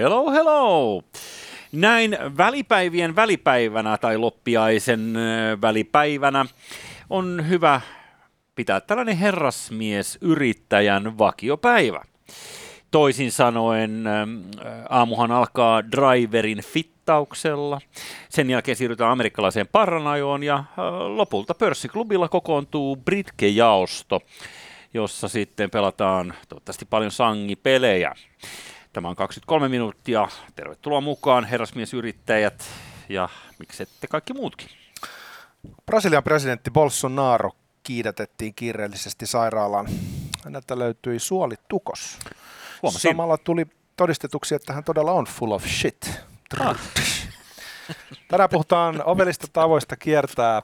Hello, hello! Näin välipäivien välipäivänä tai loppiaisen välipäivänä on hyvä pitää tällainen herrasmies yrittäjän vakiopäivä. Toisin sanoen aamuhan alkaa driverin fittauksella, sen jälkeen siirrytään amerikkalaiseen parranajoon ja lopulta pörssiklubilla kokoontuu Britke-jaosto, jossa sitten pelataan toivottavasti paljon sangipelejä. Tämä on 23 minuuttia. Tervetuloa mukaan, herrasmiesyrittäjät ja miksette kaikki muutkin. Brasilian presidentti Bolsonaro kiidätettiin kiireellisesti sairaalaan. Häneltä löytyi suolitukos. Huomasin. Samalla tuli todistetuksi, että hän todella on full of shit. Ah. Tänään puhutaan ovelista tavoista kiertää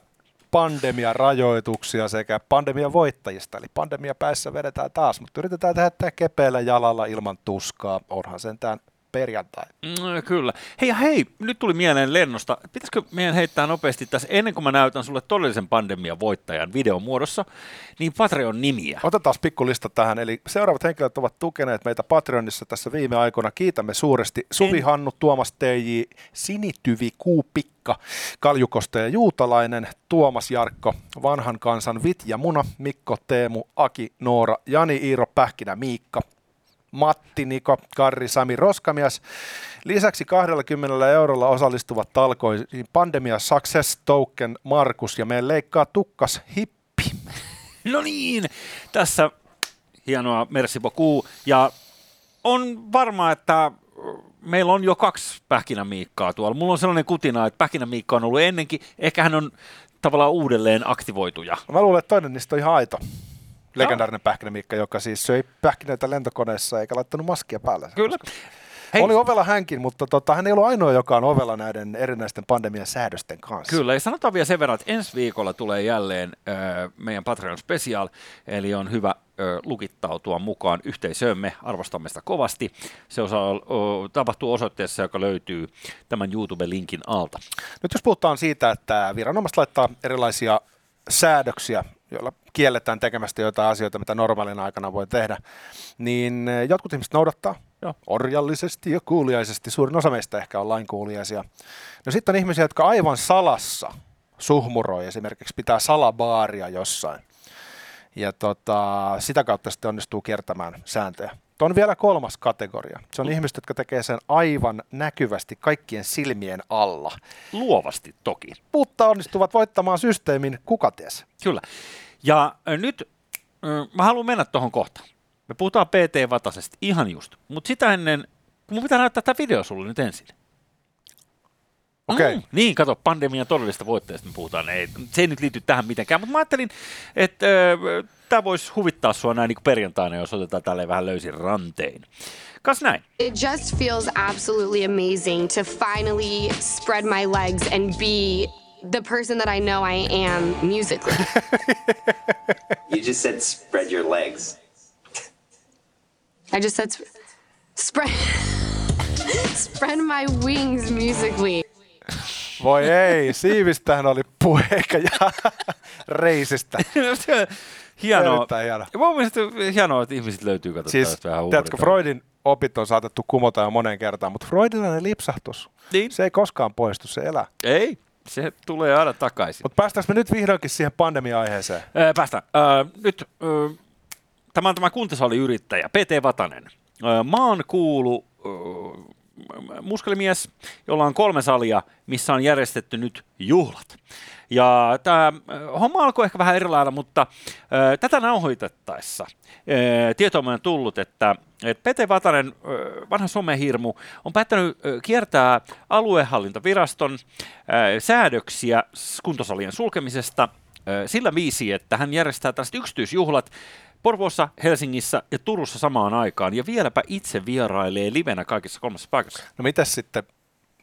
pandemian rajoituksia sekä pandemian voittajista. Eli pandemia päässä vedetään taas, mutta yritetään tehdä tämä kepeällä jalalla ilman tuskaa. Onhan sentään perjantai. Mm, kyllä. Hei hei, nyt tuli mieleen lennosta. Pitäisikö meidän heittää nopeasti tässä, ennen kuin mä näytän sulle todellisen pandemian voittajan videon muodossa, niin Patreon-nimiä. Otetaan pikkulista tähän. Eli seuraavat henkilöt ovat tukeneet meitä Patreonissa tässä viime aikoina. Kiitämme suuresti Suvi Hannu, Tuomas TJ, Sinityvi, Kuupikka, Kaljukosta ja Juutalainen, Tuomas Jarkko, Vanhan kansan Vit ja Muna, Mikko, Teemu, Aki, Noora, Jani, Iiro, Pähkinä, Miikka, Matti, Niko, Karri, Sami, Roskamies. Lisäksi 20 eurolla osallistuvat talkoisiin Pandemia Success Token Markus ja meidän leikkaa tukkas hippi. No niin, tässä hienoa merci beaucoup. Ja on varma, että meillä on jo kaksi Pähkinämiikkaa tuolla. Mulla on sellainen kutina, että Pähkinämiikka on ollut ennenkin. Ehkä hän on tavallaan uudelleen aktivoituja. Mä luulen, että toinen niistä on ihan aito legendaarinen pähkinämiikka, joka siis söi pähkinöitä lentokoneessa eikä laittanut maskia päälle. Kyllä. Hei. Oli ovella hänkin, mutta tota, hän ei ollut ainoa, joka on ovella näiden erinäisten pandemian säädösten kanssa. Kyllä, ja sanotaan vielä sen verran, että ensi viikolla tulee jälleen ö, meidän Patreon Special, eli on hyvä ö, lukittautua mukaan yhteisöömme, arvostamme sitä kovasti. Se osa, o, tapahtuu osoitteessa, joka löytyy tämän YouTube-linkin alta. Nyt jos puhutaan siitä, että viranomaiset laittaa erilaisia säädöksiä joilla kielletään tekemästä jotain asioita, mitä normaalina aikana voi tehdä, niin eh, jotkut ihmiset noudattaa Joo. orjallisesti ja kuuliaisesti. Suurin osa meistä ehkä on lainkuuliaisia. No sitten on ihmisiä, jotka aivan salassa suhmuroi, esimerkiksi pitää salabaaria jossain. Ja tota, sitä kautta sitten onnistuu kiertämään sääntöjä. Tuo on vielä kolmas kategoria. Se on mm. ihmiset, jotka tekee sen aivan näkyvästi kaikkien silmien alla. Luovasti toki. Mutta onnistuvat voittamaan systeemin, kuka ties. Kyllä. Ja nyt mä haluan mennä tuohon kohtaan. Me puhutaan PT Vatasesta ihan just. Mutta sitä ennen, mun pitää näyttää tämä video sulle nyt ensin. Okei. Okay. Mm, niin, kato, pandemian todellista voitteesta me puhutaan. Ei, se ei nyt liity tähän mitenkään, mutta mä ajattelin, että äh, tämä voisi huvittaa sua näin niin perjantaina, jos otetaan tälle vähän löysin rantein. Kas näin. It just feels absolutely amazing to finally spread my legs and be the person that I know I am musically. you just said spread your legs. I just said sp- spread spread my wings musically. Voi ei, siivistähän oli puhe ja reisistä. hienoa. Erittäin hienoa. Ja mun mielestä hienoa, että ihmiset löytyy katsotaan siis, vähän tiedätkö, Freudin opit on saatettu kumota jo moneen kertaan, mutta Freudilainen lipsahtus, niin. se ei koskaan poistu, se elää. Ei, se tulee aina takaisin. Mutta päästäänkö me nyt vihdoinkin siihen pandemia-aiheeseen? Öö, päästään. Öö, nyt, öö, tämä on tämä kuntosaliyrittäjä, PT Vatanen. Öö, maan kuulu öö, muskelimies, jolla on kolme salia, missä on järjestetty nyt juhlat. Ja tämä homma alkoi ehkä vähän eri lailla, mutta äh, tätä nauhoitettaessa äh, tietoa on tullut, että, että Pete Vatanen, äh, vanha somehirmu, on päättänyt äh, kiertää aluehallintoviraston äh, säädöksiä kuntosalien sulkemisesta äh, sillä viisi, että hän järjestää tällaiset yksityisjuhlat Porvoossa, Helsingissä ja Turussa samaan aikaan, ja vieläpä itse vierailee livenä kaikissa kolmessa paikassa. No mitäs sitten,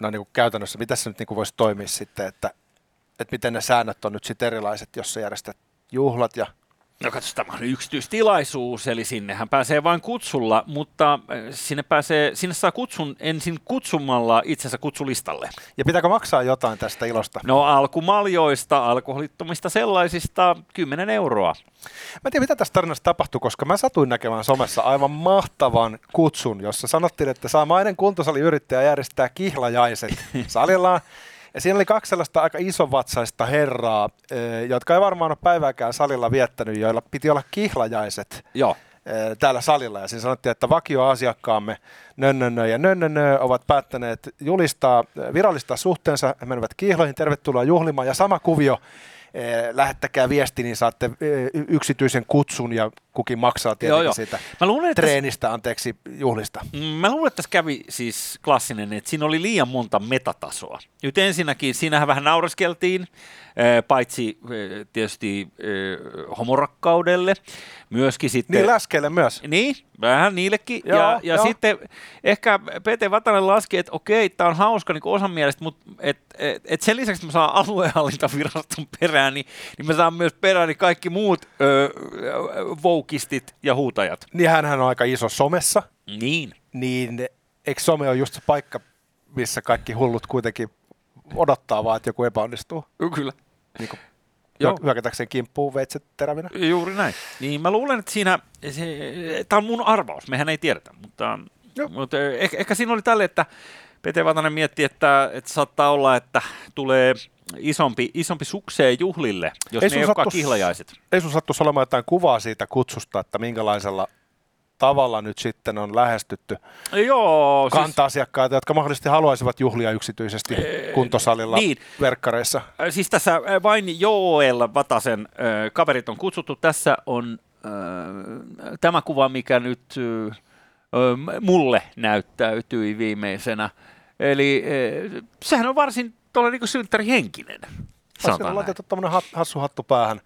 no niin kuin käytännössä, mitä se nyt niin kuin voisi toimia sitten, että, että miten ne säännöt on nyt sitten erilaiset, jos sä järjestät juhlat ja No katso, tämä on yksityistilaisuus, eli sinnehän pääsee vain kutsulla, mutta äh, sinne, pääsee, sinne saa kutsun ensin kutsumalla itsensä kutsulistalle. Ja pitääkö maksaa jotain tästä ilosta? No alkumaljoista, alkoholittomista sellaisista 10 euroa. Mä en tiedä, mitä tässä tarinassa tapahtui, koska mä satuin näkemään somessa aivan mahtavan kutsun, jossa sanottiin, että saa mainen kuntosaliyrittäjä järjestää kihlajaiset salillaan. Ja siinä oli kaksi sellaista aika isovatsaista herraa, jotka ei varmaan ole päivääkään salilla viettänyt, joilla piti olla kihlajaiset Joo. täällä salilla. Ja siinä sanottiin, että vakioasiakkaamme nönnönnö ja nönnönnö ovat päättäneet julistaa, virallistaa suhteensa, he menevät kihloihin, tervetuloa juhlimaan. Ja sama kuvio, eh, lähettäkää viesti, niin saatte eh, yksityisen kutsun ja kukin maksaa tietenkin Joo, joo. siitä Mä luulen, että treenistä, anteeksi, juhlista. Mm, Mä luulen, että tässä kävi siis klassinen, että siinä oli liian monta metatasoa. Nyt ensinnäkin, siinähän vähän naureskeltiin, eh, paitsi eh, tietysti eh, homorakkaudelle, myöskin sitten... Niin läskeille myös. Niin, vähän niillekin. Joo, ja ja joo. sitten ehkä PT Vatanen laski, että okei, tämä on hauska niin osan mielestä, mutta et, et, et sen lisäksi, että mä saan aluehallintaviraston perään, niin, niin mä saan myös perään niin kaikki muut ö, voukistit ja huutajat. Niin hänhän on aika iso somessa, Niin. niin eikö some ole just se paikka, missä kaikki hullut kuitenkin odottaa vaan, että joku epäonnistuu? Kyllä. Niin kuin Joo. hyökätäkseen kimppuun veitset terävinä? Juuri näin. Niin mä luulen, että siinä, tämä on mun arvaus, mehän ei tiedetä, mutta, Joo. mutta ehkä, ehkä siinä oli tälle, että Pete Vatanen mietti, että, että saattaa olla, että tulee isompi, isompi sukseen juhlille, jos Ei ne ei olekaan sattu- kihlajaiset. Ei sun sattuisi olemaan jotain kuvaa siitä kutsusta, että minkälaisella tavalla nyt sitten on lähestytty Joo, siis, kanta-asiakkaita, jotka mahdollisesti haluaisivat juhlia yksityisesti kuntosalilla, niin. verkkareissa. äh, siis tässä äh, vain Joel Vatasen äh, kaverit on kutsuttu. Tässä on äh, tämä kuva, mikä nyt äh, mulle näyttäytyi viimeisenä. Eli äh, sehän on varsin tuolla niin synttärihenkinen. Siinä Sanotaan on näin. laitettu tämmöinen hassu hattu päähän.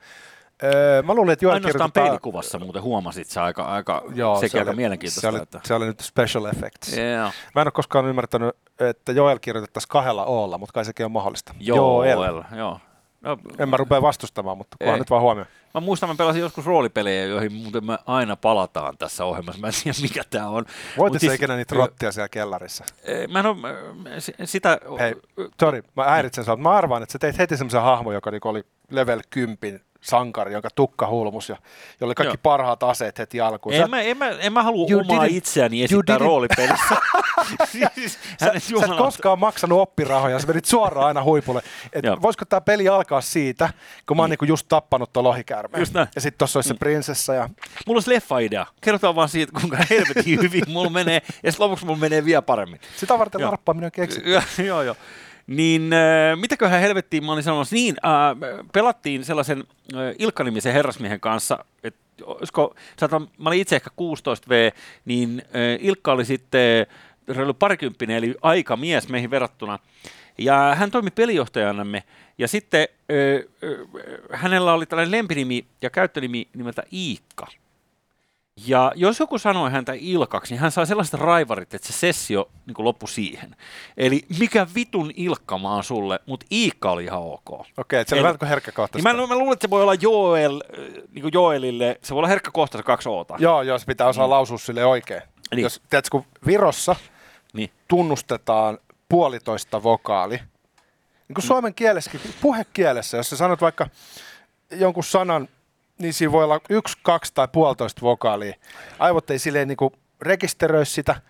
Öö, mä luulin, että Joel Ainoastaan kirjoittaa- peilikuvassa muuten huomasit se aika, aika Joo, sekin se aika oli, mielenkiintoista. Se oli, että... se oli nyt special effects. Joo. Mä en ole koskaan ymmärtänyt, että Joel kirjoitettaisiin kahdella Oolla, mutta kai sekin on mahdollista. Joel, joo. No, En mä rupea vastustamaan, mutta kunhan Ei. nyt vaan huomioon. Mä muistan, mä pelasin joskus roolipelejä, joihin muuten me aina palataan tässä ohjelmassa. Mä en tiedä, mikä tää on. Voitit siis, ikinä niitä rottia siellä kellarissa? Eh, Mä en ole eh, si- sitä... Hei, sorry, mä häiritsen sua. Mä arvaan, että sä teit heti semmoisen hahmon, joka niinku oli level 10 sankari, jonka tukka hulmus ja jolla oli kaikki Joo. parhaat aseet heti alkuun. Sä- En mä, en, mä, en mä halua You omaa itseäni esittää roolipelissä. siis, Sä, sä et koskaan maksanut oppirahoja, sä menit suoraan aina huipulle. Et Joo. voisiko tämä peli alkaa siitä, kun mä oon niinku just tappanut tuon lohikäärmeen. Ja sitten tossa olisi se prinsessa ja Mulla olisi leffa-idea. Kerrotaan vaan siitä, kuinka helvetin hyvin mulla menee, ja sitten lopuksi mulla menee vielä paremmin. sitä varten larppaaminen on keksitty. Joo, joo, joo. Niin äh, mitäköhän helvettiin mä olin sanomassa, niin äh, pelattiin sellaisen äh, Ilkka-nimisen herrasmiehen kanssa, että olisiko, saatan, mä olin itse ehkä 16V, niin äh, Ilkka oli sitten reilu parikymppinen, eli aika mies meihin verrattuna. Ja hän toimi pelijohtajanamme, ja sitten äh, äh, hänellä oli tällainen lempinimi ja käyttönimi nimeltä Iikka. Ja jos joku sanoi häntä Ilkaksi, niin hän sai sellaiset raivarit, että se sessio niin loppui siihen. Eli mikä vitun Ilkka mä oon sulle, mutta Iikka oli ihan ok. Okei, että se on vähän kuin herkkäkohtaista. Niin mä, mä luulen, että se voi olla Joel, äh, niin kuin Joelille, se voi olla herkkä kohta se kaksi oota. Joo, joo, se pitää osaa lausua sille oikein. Niin. Jos, tiedätkö, kun Virossa Niin. tunnustetaan puolitoista vokaali, niin kuin suomen kielessäkin, puhekielessä, jos sä sanot vaikka jonkun sanan, niin siinä voi olla yksi, kaksi tai puolitoista vokaalia. Aivot ei silleen niin kuin rekisteröi sitä,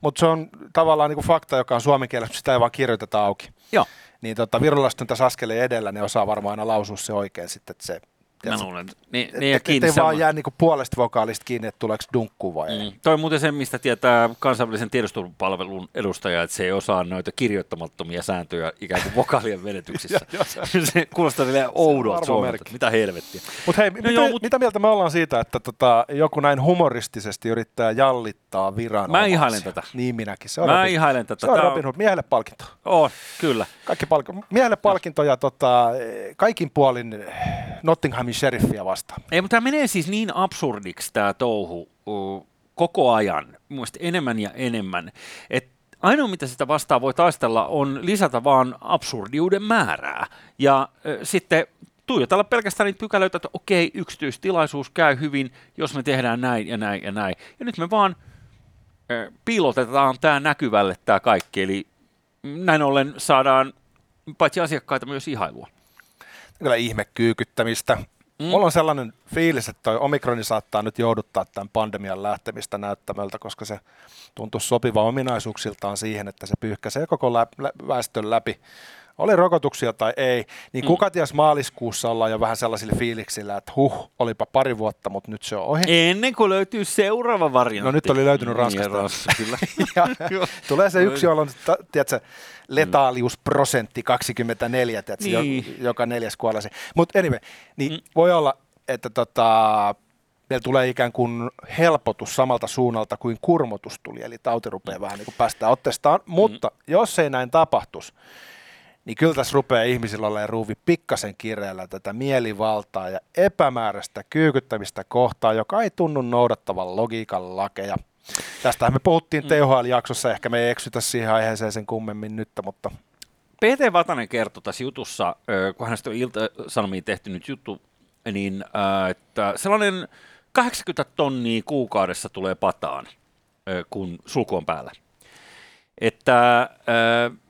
mutta se on tavallaan niin kuin fakta, joka on suomen kielessä, sitä ei vaan kirjoiteta auki. Joo. Niin tota, virolaiset on tässä askeleen edellä, ne osaa varmaan aina lausua se oikein sitten, että se... Mä luulen, että niin, et- niin ja et- kiinni ettei vaan jää niinku puolesta vokaalista kiinni, että tuleeko dunkku vai ei. Mm. Toi on muuten se, mistä tietää kansainvälisen tiedustelupalvelun edustaja, että se ei osaa noita kirjoittamattomia sääntöjä ikään kuin vokaalien vedetyksissä. se kuulostaa silleen oudolta että mitä helvettiä. Mutta hei, No mitä, joo, mut- mitä mieltä me ollaan siitä, että tota, joku näin humoristisesti yrittää jallittaa viranomaisia? Mä ihailen tätä. Niin minäkin. Se on Mä Robin, ihailen tätä. Se on Robin Hood. Miehelle palkinto. On, kyllä. Kaikki palkinto. Miehelle palkinto ja tota, kaikin puolin eh, Nottinghamin sheriffiä vastaan. Ei, mutta tämä menee siis niin absurdiksi tämä touhu uh, koko ajan, mielestäni enemmän ja enemmän, että ainoa mitä sitä vastaan voi taistella on lisätä vaan absurdiuden määrää. Ja uh, sitten tuijotella pelkästään niitä pykälöitä, että okei, yksityistilaisuus käy hyvin, jos me tehdään näin ja näin ja näin. Ja nyt me vaan piilotetaan tämä näkyvälle tämä kaikki, eli näin ollen saadaan paitsi asiakkaita myös ihailua. Kyllä ihme kyykyttämistä. Mm. Mulla on sellainen fiilis, että toi omikroni saattaa nyt jouduttaa tämän pandemian lähtemistä näyttämöltä, koska se tuntuu sopiva ominaisuuksiltaan siihen, että se pyyhkäisee koko lä- lä- väestön läpi. Oli rokotuksia tai ei, niin Mm. kuka ties maaliskuussa ollaan jo vähän sellaisilla fiiliksillä, että huh, olipa pari vuotta, mutta nyt se on ohi. Ennen kuin löytyy seuraava variantti. No nyt oli löytynyt Niin, Ranskasta. Ranskasta, kyllä. Ja tulee se yksi, jolla on tiedätkö, letaaliusprosentti 24, tiedätkö, Niin. jo, joka neljäs kuolasi. Mutta anyway, niin mm. voi olla, että tota, meillä tulee ikään kuin helpotus samalta suunnalta kuin kurmotus tuli, eli tauti rupeaa vähän niin kuin päästään otteestaan, mutta mm. jos ei näin tapahtuisi, niin kyllä tässä rupeaa ihmisillä olemaan ruuvi pikkasen kireellä tätä mielivaltaa ja epämääräistä kyykyttämistä kohtaan, joka ei tunnu noudattavan logiikan lakeja. Tästähän me puhuttiin THL-jaksossa, ehkä me ei eksytä siihen aiheeseen sen kummemmin nyt, mutta PT Vatanen kertoi tässä jutussa, kun hänestä on Ilta-Sanomiin tehty nyt juttu, niin että sellainen 80 tonnia kuukaudessa tulee pataan, kun sulku on päällä. Että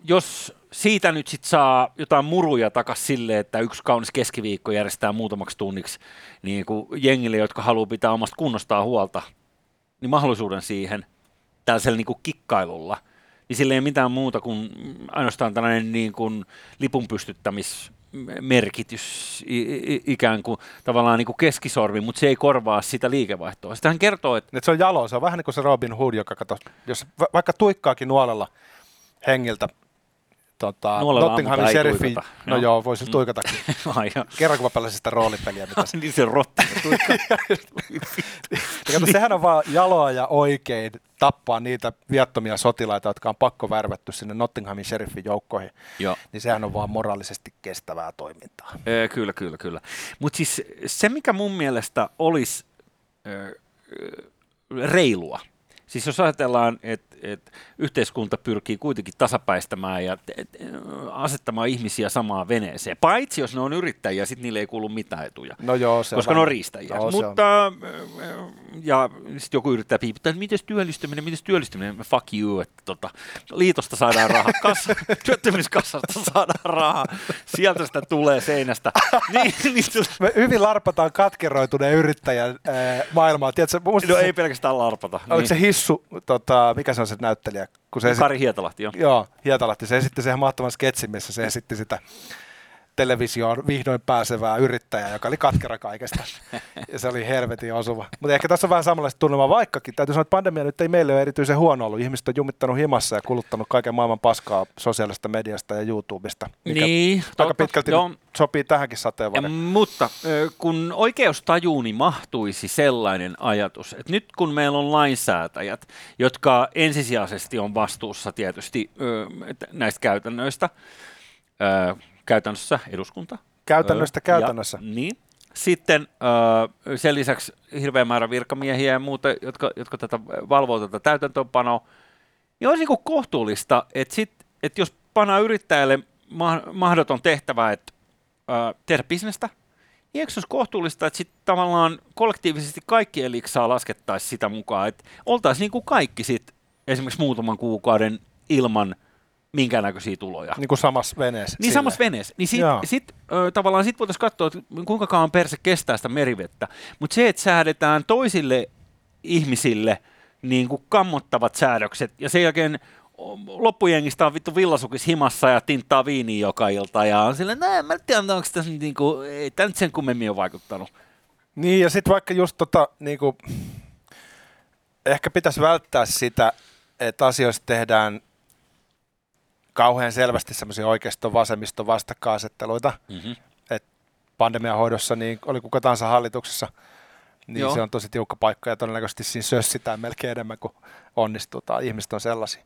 jos siitä nyt sit saa jotain muruja takas sille, että yksi kaunis keskiviikko järjestää muutamaksi tunniksi niin kuin jengille, jotka haluaa pitää omasta kunnostaan huolta, niin mahdollisuuden siihen tällaisella niin kuin kikkailulla, niin sillä ei mitään muuta kuin ainoastaan tällainen niin kuin lipun pystyttämismerkitys i- i- ikään kuin tavallaan niin kuin keskisormi, mutta se ei korvaa sitä liikevaihtoa. Sitten hän kertoo, että että se on jalo, se on vähän niin kuin se Robin Hood, joka kato, jos va- vaikka tuikkaakin nuolella hengiltä tota, Nuolella Nottinghamin sheriffin, tuikata. no Joo. voisi mm. ai ja- Kerran kun mä pelasin sitä roolipeliä, mitä niin se rotta. Kato, sehän on vaan jaloa ja oikein tappaa niitä viattomia sotilaita, jotka on pakko värvätty sinne Nottinghamin sheriffin joukkoihin. Joo. Niin sehän on vaan moraalisesti kestävää toimintaa. Ö, kyllä, kyllä, kyllä. Mutta siis se, mikä mun mielestä olisi reilua, siis jos ajatellaan, että et yhteiskunta pyrkii kuitenkin tasapäistämään ja t- t- asettamaan ihmisiä samaan veneeseen, paitsi jos ne on yrittäjiä, sitten niille ei kuulu mitään etuja. No joo, se koska on ne on riistäjiä. Joo, se on. Mutta, ö, ja sitten joku yrittää piipittää, että miten työllistyminen, miten työllistyminen, fuck you, että tota, liitosta saadaan rahaa, Kassa, työttömyyskassasta saadaan rahaa, sieltä sitä tulee seinästä. niin, niin, Me hyvin larpataan katkeroituneen yrittäjän äh, maailmaa. Tiedätkö, no ei pelkästään larpata. oliko Niin. se Hissu, tota, mikä se on se näyttelijä? Kun se esit- Kari Hietalahti, joo. Joo, Hietalahti. Se esitti sen mahtavan sketsin, missä se esitti sitä televisioon vihdoin pääsevää yrittäjää, joka oli katkera kaikesta. Ja se oli helvetin osuva. Mutta ehkä tässä on vähän samanlaista tunnelmaa, vaikkakin täytyy sanoa, että pandemia nyt ei meille ole erityisen huono ollut. Ihmiset on jumittanut himassa ja kuluttanut kaiken maailman paskaa sosiaalisesta mediasta ja YouTubesta, mikä Niin, aika totta, pitkälti joo. nyt sopii tähänkin Ja, sateenvarren. mutta kun oikeustajuuni mahtuisi sellainen ajatus, että nyt kun meillä on lainsäätäjät, jotka ensisijaisesti on vastuussa tietysti näistä käytännöistä, käytännössä eduskunta. Käytännöstä käytännössä. Ja, niin. Sitten sen lisäksi hirveä määrä virkamiehiä ja muuta, jotka, jotka tätä valvoo tätä täytäntöönpanoa. Niin olisi niin kohtuullista, että, sit, että jos pannaan yrittäjälle ma- mahdoton tehtävä, että tehdä bisnestä, niin eikö se olisi kohtuullista, että sitten tavallaan kollektiivisesti kaikki eliksaa laskettaisiin sitä mukaan, että oltaisiin niin kuin kaikki sit esimerkiksi muutaman kuukauden ilman minkäännäköisiä tuloja. Niin kuin samassa veneessä. Niin samassa veneessä. Niin sit, Joo. sit, ö, tavallaan sit voitaisiin katsoa, että kuinka kauan perse kestää sitä merivettä. Mutta se, että säädetään toisille ihmisille niin kuin kammottavat säädökset ja sen jälkeen loppujengistä on vittu villasukis himassa ja tinttaa viiniä joka ilta ja on silleen, näin, mä en tiedä, onko tässä nyt niinku, ei tämä nyt sen kummemmin ole vaikuttanut. Niin, ja sitten vaikka just tota, niinku, ehkä pitäisi välttää sitä, että asioista tehdään kauhean selvästi semmoisia oikeiston vasemmiston vastakkainasetteluita. Mm-hmm. Pandemian hoidossa, niin oli kuka tahansa hallituksessa, niin Joo. se on tosi tiukka paikka ja todennäköisesti siinä sössitään melkein enemmän kuin onnistutaan. Ihmiset on sellaisia.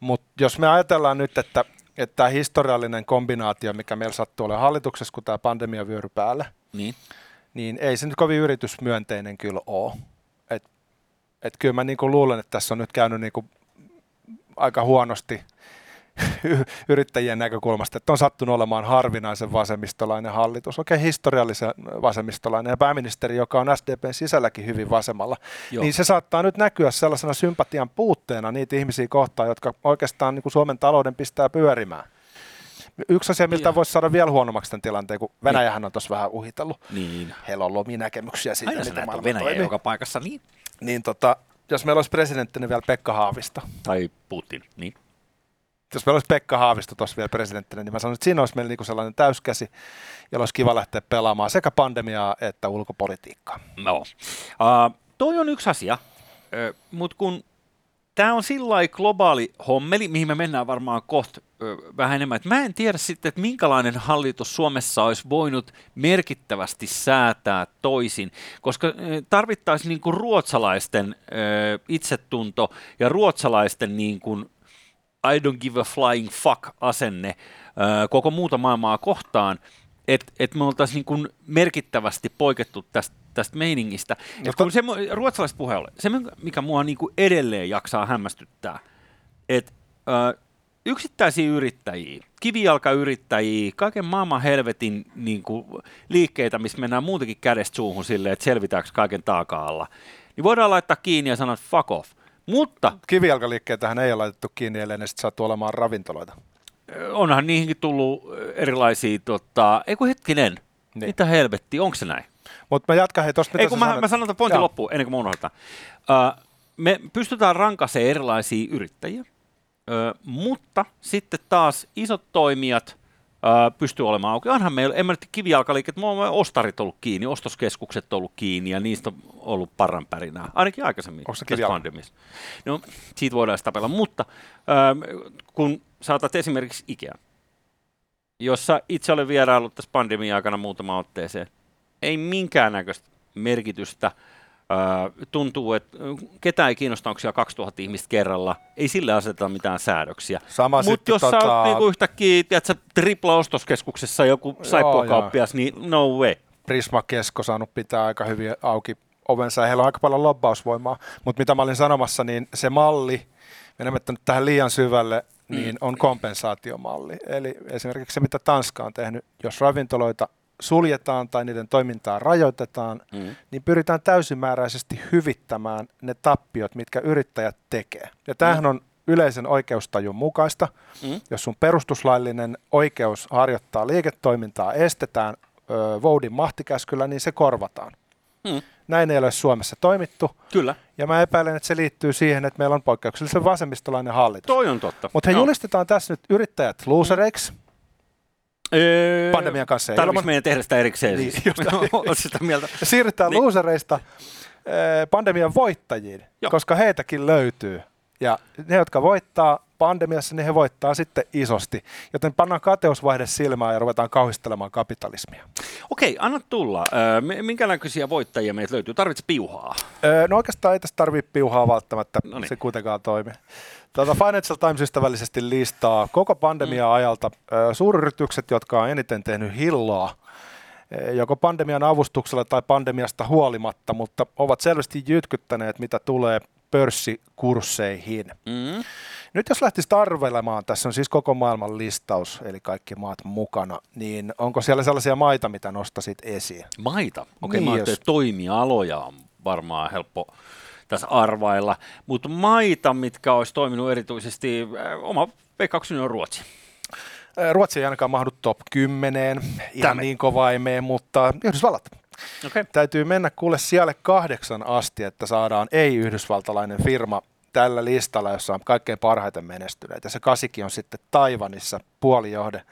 Mutta jos me ajatellaan nyt, että, että tämä historiallinen kombinaatio, mikä meillä sattuu olemaan hallituksessa, kun tämä pandemia vyöry päälle, Niin. niin ei se nyt kovin yritysmyönteinen kyllä ole. Et, et kyllä mä niinku luulen, että tässä on nyt käynyt niinku aika huonosti yrittäjien näkökulmasta, että on sattunut olemaan harvinaisen vasemmistolainen hallitus, oikein historiallisen vasemmistolainen ja pääministeri, joka on SDPn sisälläkin hyvin vasemmalla, Joo. niin se saattaa nyt näkyä sellaisena sympatian puutteena niitä ihmisiä kohtaan, jotka oikeastaan niin kuin Suomen talouden pistää pyörimään. Yksi asia, miltä voisi saada vielä huonommaksi tämän tilanteen, kun Venäjähän on tuossa vähän uhitellut. Niin. Heillä on omia näkemyksiä siitä, Aina miten maailma Venäjä toimii. joka paikassa, niin. Niin tota, jos meillä olisi presidentti, niin vielä Pekka Haavisto. Tai Putin, niin. Jos meillä olisi Pekka Haavisto tuossa vielä presidenttinä, niin mä sanoin, että siinä olisi meillä niinku sellainen täyskäsi, jolla olisi kiva lähteä pelaamaan sekä pandemiaa että ulkopolitiikkaa. No, uh, toi on yksi asia, mutta kun tämä on sillä globaali hommeli, mihin me mennään varmaan kohta vähän enemmän. Et mä en tiedä sitten, että minkälainen hallitus Suomessa olisi voinut merkittävästi säätää toisin, koska tarvittaisiin niin kuin ruotsalaisten itsetunto ja ruotsalaisten niin kuin I don't give a flying fuck asenne ö, koko muuta maailmaa kohtaan, että et me oltaisiin niin kuin merkittävästi poikettu tästä tästä meiningistä. Ja kun se, ruotsalaiset puheelle, se mikä mua niin kuin edelleen jaksaa hämmästyttää, että yksittäisiä yrittäjiä, kivijalkayrittäjiä, kaiken maailman helvetin niin kuin, liikkeitä, missä mennään muutenkin kädestä suuhun silleen, että selvitäänkö kaiken taaka-alla, niin voidaan laittaa kiinni ja sanoa, että fuck off. Mutta... Kivijalkaliikkeetähän ei ole laitettu kiinni, ellei ne sitten saatu olemaan ravintoloita. Onhan niihinkin tullut erilaisia, tota, ei kun hetkinen, niin. mitä helvetti, onko se näin? Mutta mä jatkan hei tosta, Ei kun mä, mä sanon tämän pointin loppuun, ennen kuin mä unohdan. Uh, me pystytään rankasemaan erilaisia yrittäjiä, uh, mutta sitten taas isot toimijat uh, pystyy olemaan auki. Onhan meillä, en mä nyt kivijalkaliiket, mulla on ostarit ollut kiinni, ostoskeskukset ollut kiinni ja niistä on ollut paranpärinää, ainakin aikaisemmin tässä pandemissa. No, siitä voidaan tapella, mutta uh, kun saatat esimerkiksi Ikea, jossa itse olen vieraillut tässä pandemian aikana muutama otteeseen, ei minkäännäköistä merkitystä. Tuntuu, että ketään ei kiinnosta, onko siellä 2000 ihmistä kerralla. Ei sille aseteta mitään säädöksiä. Mutta jos tota... sä oot niinku yhtäkkiä, tiedätkö, tripla-ostoskeskuksessa joku saippuakauppias, niin no way. Prisma Kesko saanut pitää aika hyvin auki ovensa ja heillä on aika paljon lobbausvoimaa. Mutta mitä mä olin sanomassa, niin se malli, menemättä nyt tähän liian syvälle, niin on kompensaatiomalli. Eli esimerkiksi se, mitä Tanska on tehnyt, jos ravintoloita suljetaan tai niiden toimintaa rajoitetaan, mm. niin pyritään täysimääräisesti hyvittämään ne tappiot, mitkä yrittäjät tekee. Ja tämähän mm. on yleisen oikeustajun mukaista. Mm. Jos sun perustuslaillinen oikeus harjoittaa liiketoimintaa estetään ö, Voudin mahtikäskyllä, niin se korvataan. Mm. Näin ei ole Suomessa toimittu. Kyllä. Ja mä epäilen, että se liittyy siihen, että meillä on poikkeuksellisen vasemmistolainen hallitus. Toi on totta. Mutta he no. julistetaan tässä nyt yrittäjät losereiksi. Mm. Öö, pandemian kanssa. Tarvitsisi meidän tehdä sitä erikseen. Niin, siis. sitä mieltä. Siirrytään niin. losereista pandemian voittajiin, Joo. koska heitäkin löytyy. Ja ne, jotka voittaa pandemiassa, niin he voittaa sitten isosti. Joten pannaan kateusvaihde silmään ja ruvetaan kauhistelemaan kapitalismia. Okei, anna tulla. Minkä näköisiä voittajia meitä löytyy? Tarvitse piuhaa? No oikeastaan ei tästä tarvitse piuhaa välttämättä. Noniin. Se kuitenkaan toimii. Tuota Financial Times ystävällisesti listaa koko pandemia-ajalta mm. suuryritykset, jotka on eniten tehnyt hilloa joko pandemian avustuksella tai pandemiasta huolimatta, mutta ovat selvästi jytkyttäneet, mitä tulee pörssikursseihin. Mm. Nyt jos lähtisi arvelemaan, tässä on siis koko maailman listaus, eli kaikki maat mukana, niin onko siellä sellaisia maita, mitä nostasit esiin? Maita? Okei, okay, niin, mä jos... toimialoja on varmaan helppo tässä arvailla, mutta maita, mitkä olisi toiminut erityisesti, äh, oma veikkaukseni on Ruotsi. Äh, Ruotsi ei ainakaan mahdu top 10, ihan Tämä. niin kova ei mene, mutta Yhdysvallat. Okay. Täytyy mennä kuule siellä kahdeksan asti, että saadaan ei-yhdysvaltalainen firma tällä listalla, jossa on kaikkein parhaiten menestyneet. Ja se kasikin on sitten Taivanissa puolijohde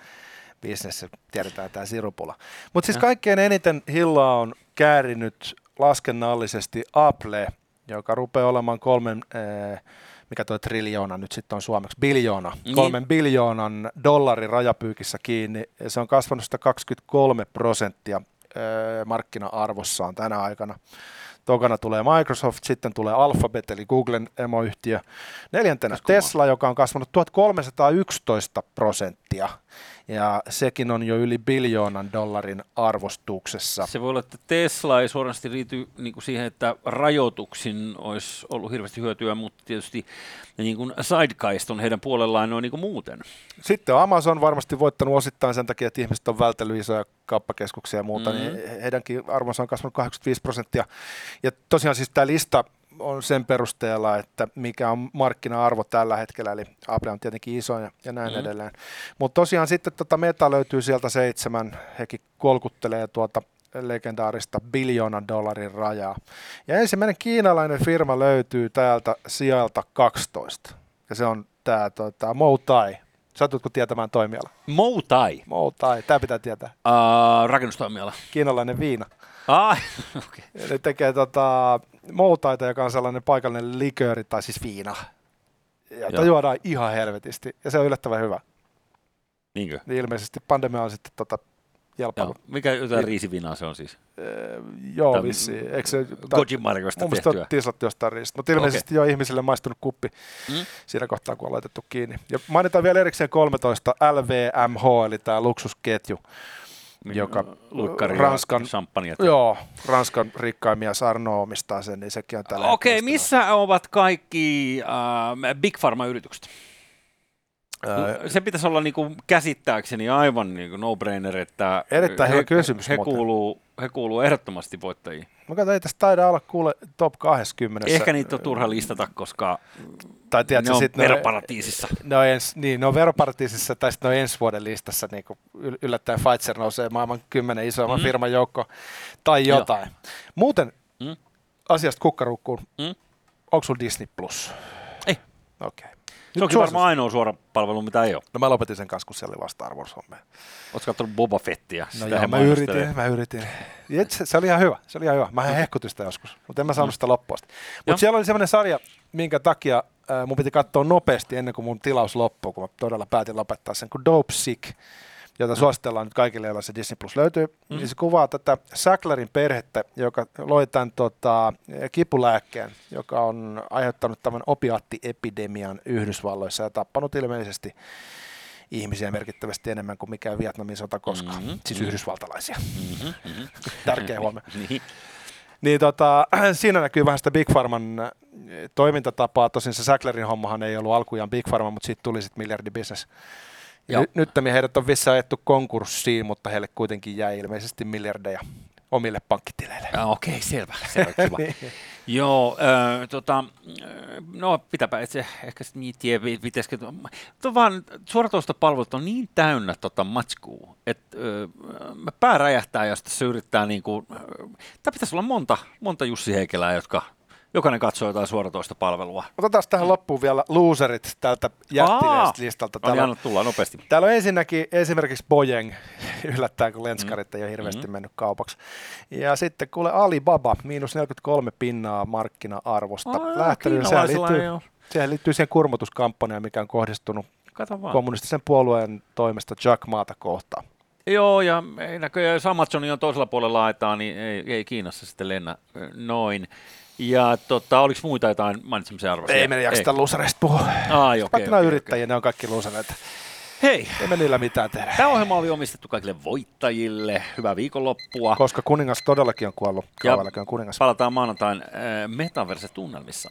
bisnes, tiedetään tämä sirupula. Mutta siis kaikkein eniten hillaa on käärinyt laskennallisesti Apple, joka rupeaa olemaan kolmen, eh, mikä tuo triljoona nyt sitten on suomeksi, biljoona, niin. kolmen biljoonan dollarin rajapyykissä kiinni. Se on kasvanut sitä 23 prosenttia eh, markkina-arvossaan tänä aikana. Tokana tulee Microsoft, sitten tulee Alphabet eli Googlen emoyhtiö. Neljäntenä Tesla, joka on kasvanut 1311 prosenttia prosenttia. Ja sekin on jo yli biljoonan dollarin arvostuksessa. Se voi olla, että Tesla ei suorasti liity niin kuin siihen, että rajoituksin olisi ollut hirveästi hyötyä, mutta tietysti niin kuin Sidegeist on heidän puolellaan noin niin kuin muuten. Sitten on Amazon varmasti voittanut osittain sen takia, että ihmiset on vältellyt isoja kauppakeskuksia ja muuta, mm-hmm. niin heidänkin arvonsa on kasvanut 85 prosenttia. Ja tosiaan siis tämä lista on sen perusteella, että mikä on markkina-arvo tällä hetkellä, eli Apple on tietenkin iso ja, ja näin mm-hmm. edelleen. Mutta tosiaan sitten tota Meta löytyy sieltä seitsemän, hekin kolkuttelee tuota legendaarista biljoonan dollarin rajaa. Ja ensimmäinen kiinalainen firma löytyy täältä sieltä 12, ja se on tämä tota, Moutai. Satutko tietämään toimiala? Moutai? Moutai, tämä pitää tietää. Uh, rakennustoimiala. Kiinalainen viina. Ah, okay. Ne tekee tota, moutaita, joka on sellainen paikallinen likööri, tai siis viina. Ja juodaan ihan helvetisti, ja se on yllättävän hyvä. Niinkö? Niin ilmeisesti pandemia on sitten tota, Joo. Mikä jotain riisivinaa se on siis? Öö, joo, Tämä, vissi. Eikö se... Tehtyä? Mun mielestä tislattu jostain riisistä, mutta ilmeisesti okay. jo ihmisille maistunut kuppi mm? siinä kohtaa, kun on laitettu kiinni. Ja mainitaan vielä erikseen 13 LVMH, eli tämä luksusketju, joka Ranskan, joo, Ranskan rikkain mies Arno omistaa sen, niin sekin on tällä Okei, okay, missä ovat kaikki uh, Big Pharma-yritykset? Se pitäisi olla niin kuin käsittääkseni aivan niin kuin no-brainer, että Erittäin he, hyvä kysymys he, kuuluu, he kuuluu ehdottomasti voittajiin. Mä katsoin, ei tässä taida olla kuule top 20. Ehkä niitä on turha listata, koska tai tiedätkö, ne on sit veroparatiisissa. Ne on, ens, niin, ne on veroparatiisissa tai sitten ne on ensi vuoden listassa, niin kuin yllättäen Pfizer nousee maailman kymmenen isoimman mm. firman joukko tai jotain. Joo. Muuten mm. asiasta kukkarukkuun, mm. onko sulla Disney Plus? Ei. Okei. Okay. Se onkin varmaan ainoa suora palvelu, mitä ei ole. No mä lopetin sen kanssa, kun siellä oli vasta Arvors Oletko katsonut Boba Fettiä? No joo, mä yritin, mä yritin. Se, se, oli ihan hyvä, se oli ihan hyvä. Mä hehkutin sitä joskus, mutta en mä saanut mm. sitä loppuun Mutta siellä oli semmoinen sarja, minkä takia äh, mun piti katsoa nopeasti ennen kuin mun tilaus loppuu, kun mä todella päätin lopettaa sen, kun Dope Sick jota mm. suositellaan nyt kaikille, joilla se Disney Plus löytyy. Mm. Niin se kuvaa tätä Sacklerin perhettä, joka loi tämän tota, kipulääkkeen, joka on aiheuttanut tämän opiaattiepidemian Yhdysvalloissa ja tappanut ilmeisesti ihmisiä merkittävästi enemmän kuin mikään Vietnamin sota koskaan, mm-hmm. siis mm-hmm. yhdysvaltalaisia. Mm-hmm. mm-hmm. Tärkeä huomio. niin. Niin tota, siinä näkyy vähän sitä Big Pharman toimintatapaa. Tosin se Sacklerin hommahan ei ollut alkujaan Big Pharma, mutta siitä tuli sitten miljardibisnes. Ja nyt heidät on vissi ajettu konkurssiin, mutta heille kuitenkin jäi ilmeisesti miljardeja omille pankkitileille. Ah, Okei, okay, selvä. selvä kiva. Joo, äh, tota, no pitääpä itse ehkä niin tiedä, pitäisikö, vaan palvelut on niin täynnä tota matskua, että äh, pää räjähtää, jos tässä yrittää niin kuin, äh, tämä pitäisi olla monta, monta Jussi Heikelää, jotka jokainen katsoo jotain suoratoista palvelua. Otetaan tähän loppuun vielä loserit tältä jättineestä listalta. Täällä on, tulla nopeasti. Täällä on ensinnäkin esimerkiksi Bojeng, yllättäen kun lenskarit mm. ei ole hirveästi mm-hmm. mennyt kaupaksi. Ja sitten kuule Alibaba, miinus 43 pinnaa markkina-arvosta. Oh, Lähtenyt, sehän liittyy, sehän liittyy siihen kurmotuskampanjaan, mikä on kohdistunut kommunistisen puolueen toimesta Jack Maata kohtaan. Joo, ja näköjään jos Amazon on toisella puolella laitaa, niin ei, ei Kiinassa sitten lennä noin. Ja tota, oliko muita jotain mainitsemisen arvoisia? Ei me jakseta luusareista puhua. Ai, okay, okay, yrittäjiä, okay. ne on kaikki luusareita. Hei. Emme niillä mitään tehdä. Tämä ohjelma oli omistettu kaikille voittajille. Hyvää viikonloppua. Koska kuningas todellakin on kuollut. Ja on kuningas. Palataan maanantain äh, metaverse-tunnelmissa.